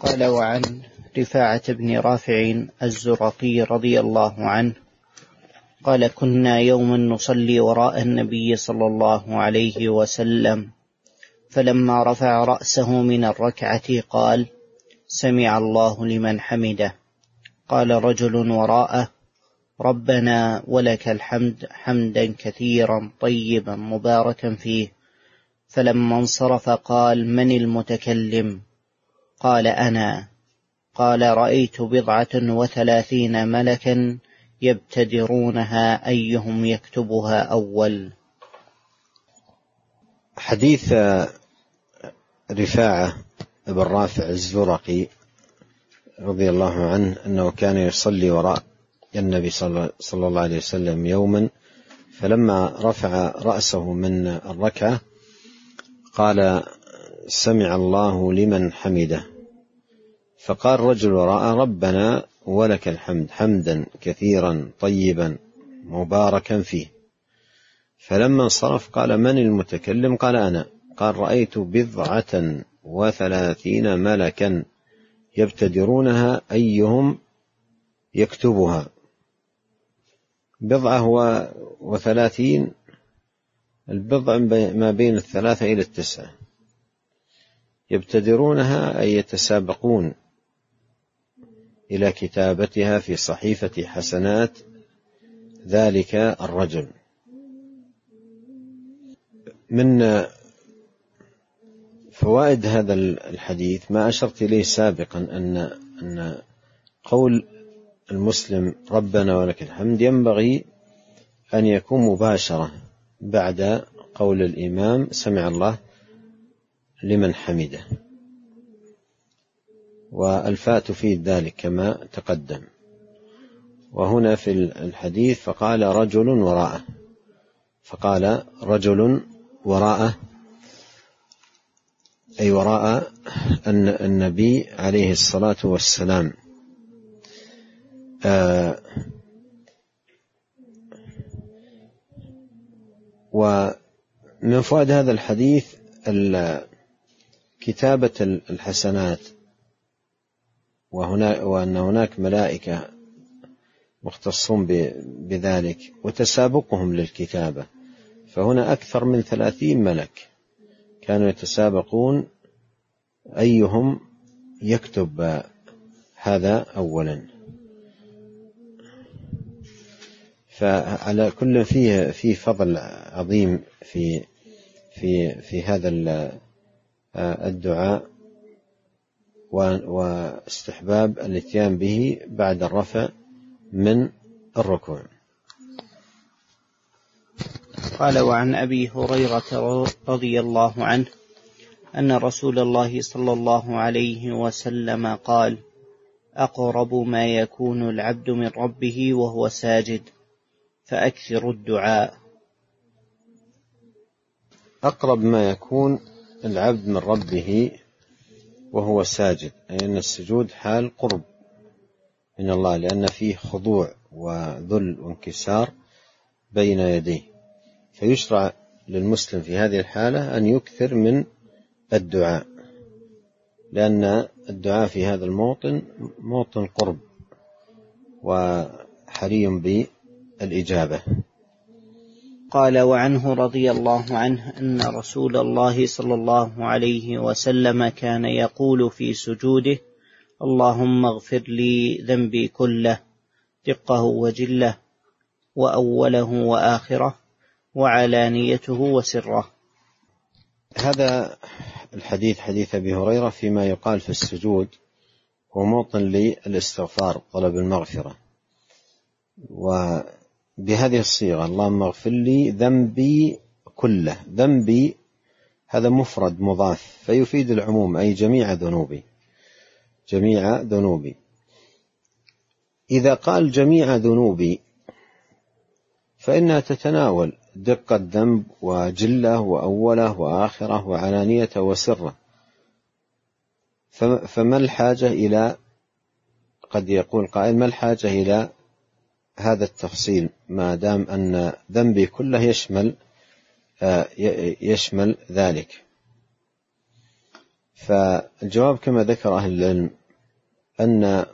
قال وعن رفاعة بن رافع الزرقي رضي الله عنه قال كنا يوما نصلي وراء النبي صلى الله عليه وسلم فلما رفع رأسه من الركعة قال سمع الله لمن حمده قال رجل وراءه ربنا ولك الحمد حمدا كثيرا طيبا مباركا فيه فلما انصرف قال من المتكلم؟ قال أنا. قال رأيت بضعة وثلاثين ملكا يبتدرونها أيهم يكتبها أول. حديث رفاعة بن رافع الزرقي رضي الله عنه أنه كان يصلي وراء النبي صلى الله عليه وسلم يوما فلما رفع رأسه من الركعة قال سمع الله لمن حمده. فقال رجل وراء ربنا ولك الحمد حمدا كثيرا طيبا مباركا فيه. فلما انصرف قال من المتكلم؟ قال أنا. قال رأيت بضعة وثلاثين ملكا يبتدرونها أيهم يكتبها. بضعة وثلاثين البضع ما بين الثلاثة إلى التسعة. يبتدرونها أي يتسابقون. إلى كتابتها في صحيفة حسنات ذلك الرجل. من فوائد هذا الحديث ما أشرت إليه سابقا أن أن قول المسلم ربنا ولك الحمد ينبغي أن يكون مباشرة بعد قول الإمام سمع الله لمن حمده. والفاء تفيد ذلك كما تقدم. وهنا في الحديث فقال رجل وراءه. فقال رجل وراءه أي وراء النبي عليه الصلاة والسلام. آه ومن فوائد هذا الحديث كتابة الحسنات. وهنا وأن هناك ملائكة مختصون بذلك وتسابقهم للكتابة. فهنا أكثر من ثلاثين ملك كانوا يتسابقون أيهم يكتب هذا أولا. فعلى كل فيه في فضل عظيم في في في هذا الدعاء. واستحباب الاتيان به بعد الرفع من الركوع. قال وعن أبي هريرة رضي الله عنه أن رسول الله صلى الله عليه وسلم قال أقرب ما يكون العبد من ربه وهو ساجد فاكثروا الدعاء. أقرب ما يكون العبد من ربه وهو ساجد أي أن السجود حال قرب من الله لأن فيه خضوع وذل وانكسار بين يديه. فيشرع للمسلم في هذه الحالة أن يكثر من الدعاء لأن الدعاء في هذا الموطن موطن قرب وحري بالإجابة. قال وعنه رضي الله عنه أن رسول الله صلى الله عليه وسلم كان يقول في سجوده اللهم اغفر لي ذنبي كله دقه وجله وأوله وآخره وعلانيته وسره. هذا الحديث حديث أبي هريرة فيما يقال في السجود هو موطن للاستغفار طلب المغفرة. و بهذه الصيغة. اللهم اغفر لي ذنبي كله. ذنبي هذا مفرد مضاف فيفيد العموم أي جميع ذنوبي. جميع ذنوبي. إذا قال جميع ذنوبي فإنها تتناول دقة ذنب وجلة وأولة وآخرة وعلانيته وسرة. فما الحاجة إلى قد يقول قائل ما الحاجة إلى هذا التفصيل ما دام أن ذنبي كله يشمل آه، يشمل ذلك. فالجواب كما ذكر أهل العلم أن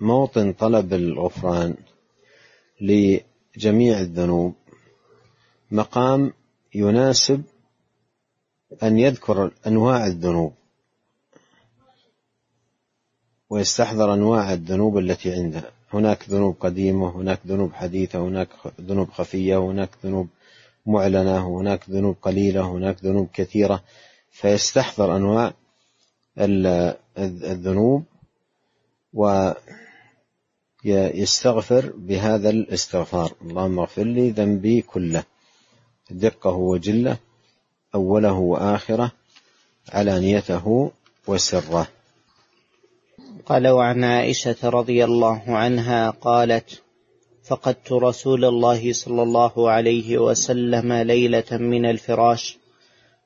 موطن طلب الغفران لجميع الذنوب مقام يناسب أن يذكر أنواع الذنوب ويستحضر أنواع الذنوب التي عنده هناك ذنوب قديمة هناك ذنوب حديثة هناك ذنوب خفية هناك ذنوب معلنة هناك ذنوب قليلة هناك ذنوب كثيرة. فيستحضر أنواع الذنوب ويستغفر بهذا الاستغفار. اللهم اغفر لي ذنبي كله دقه وجله أوله وآخره علانيته وسره. قال وعن عائشة رضي الله عنها قالت فقدت رسول الله صلى الله عليه وسلم ليلة من الفراش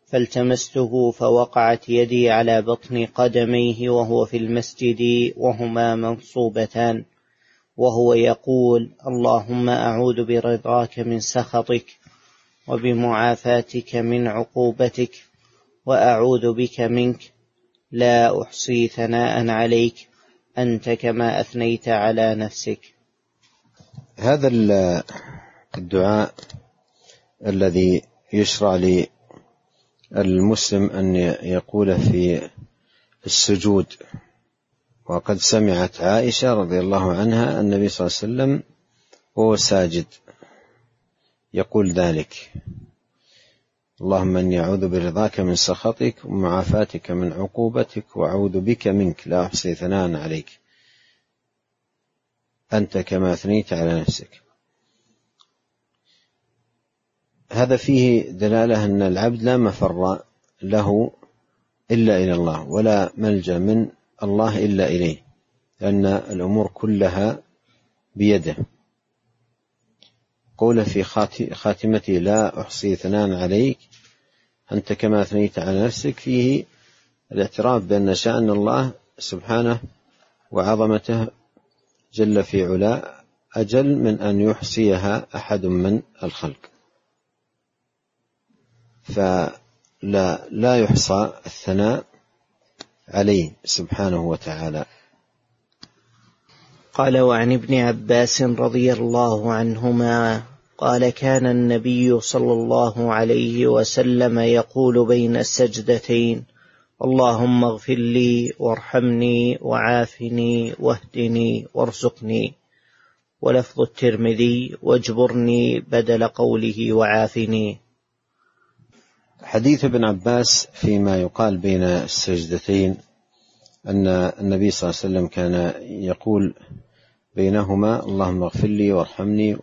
فالتمسته فوقعت يدي على بطن قدميه وهو في المسجد وهما منصوبتان وهو يقول اللهم أعوذ برضاك من سخطك وبمعافاتك من عقوبتك وأعوذ بك منك لا أحصي ثناء عليك أنت كما أثنيت على نفسك. هذا الدعاء الذي يشرع للمسلم أن يقوله في السجود. وقد سمعت عائشة رضي الله عنها النبي صلى الله عليه وسلم وهو ساجد يقول ذلك. اللهم إني أعوذ برضاك من سخطك ومعافاتك من عقوبتك وأعوذ بك منك. لا أحصي ثناء عليك. أنت كما أثنيت على نفسك. هذا فيه دلالة أن العبد لا مفر له إلا إلى الله ولا ملجأ من الله إلا إليه لأن الأمور كلها بيده. قوله في خاتمته لا أحصي ثناء عليك أنت كما أثنيت على نفسك. فيه الاعتراف بأن شأن الله سبحانه وعظمته جل في علا أجل من أن يحصيها أحد من الخلق. فلا لا يحصى الثناء عليه سبحانه وتعالى. قال وعن ابن عباس رضي الله عنهما قال كان النبي صلى الله عليه وسلم يقول بين السجدتين اللهم اغفر لي وارحمني وعافني واهدني وارزقني. ولفظ الترمذي واجبرني بدل قوله وعافني. حديث ابن عباس فيما يقال بين السجدتين أن النبي صلى الله عليه وسلم كان يقول بينهما اللهم اغفر لي وارحمني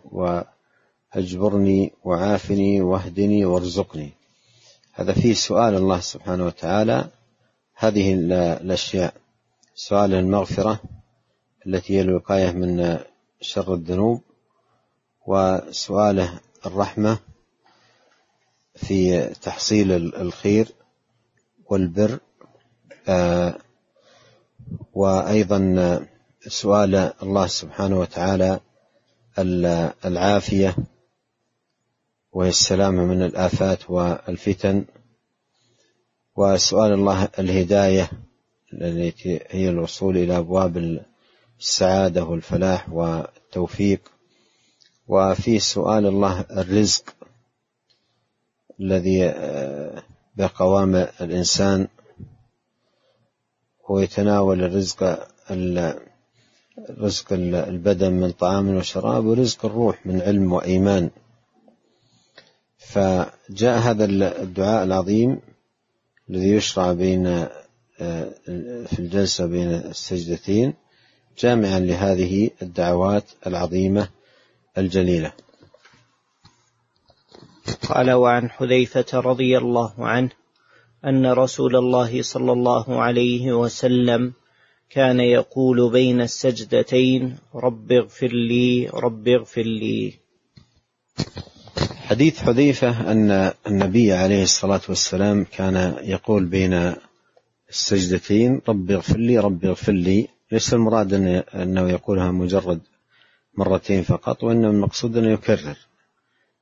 واجبرني وعافني واهدني وارزقني. هذا فيه سؤال الله سبحانه وتعالى. هذه الأشياء. سؤال المغفرة التي هي الوقاية من شر الذنوب وسؤاله الرحمة في تحصيل الخير والبر. آه، وأيضا سؤال الله سبحانه وتعالى العافية. وهي السلامه من الآفات والفتن. وسؤال الله الهداية التي هي الوصول إلى أبواب السعادة والفلاح والتوفيق. وفي سؤال الله الرزق الذي بقوام الإنسان. ويتناول الرزق رزق البدن من طعام وشراب ورزق الروح من علم وإيمان. فجاء هذا الدعاء العظيم الذي يشرع بين آه، في الجلسة بين السجدتين جامعا لهذه الدعوات العظيمة الجليلة. قال وعن حذيفة رضي الله عنه أن رسول الله صلى الله عليه وسلم كان يقول بين السجدتين رب اغفر لي رب اغفر لي. حديث حذيفة أن النبي عليه الصلاة والسلام كان يقول بين السجدتين رب اغفر لي رب اغفر لي. ليس المراد أنه يقولها مجرد مرتين فقط وإنما المقصود أنه يكرر.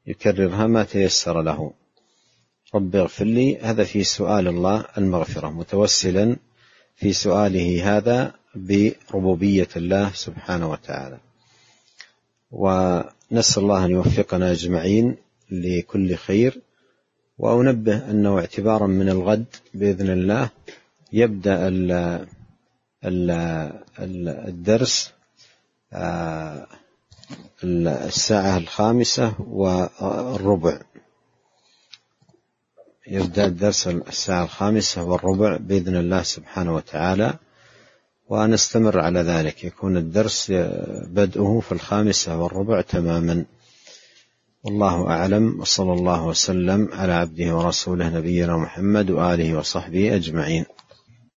يكررها ما تيسر له. رب اغفر لي. هذا في سؤال الله المغفرة متوسلا في سؤاله هذا بربوبية الله سبحانه وتعالى. ونسأل الله أن يوفقنا أجمعين. لكل خير وأنبه أنه اعتبارا من الغد بإذن الله يبدأ الدرس آه، الساعة الخامسة والربع. يبدأ الدرس الساعة الخامسة والربع بإذن الله سبحانه وتعالى ونستمر على ذلك. يكون الدرس بدءه في الخامسة والربع تماما. والله أعلم وصلى الله وسلم على عبده ورسوله نبينا محمد وآله وصحبه أجمعين.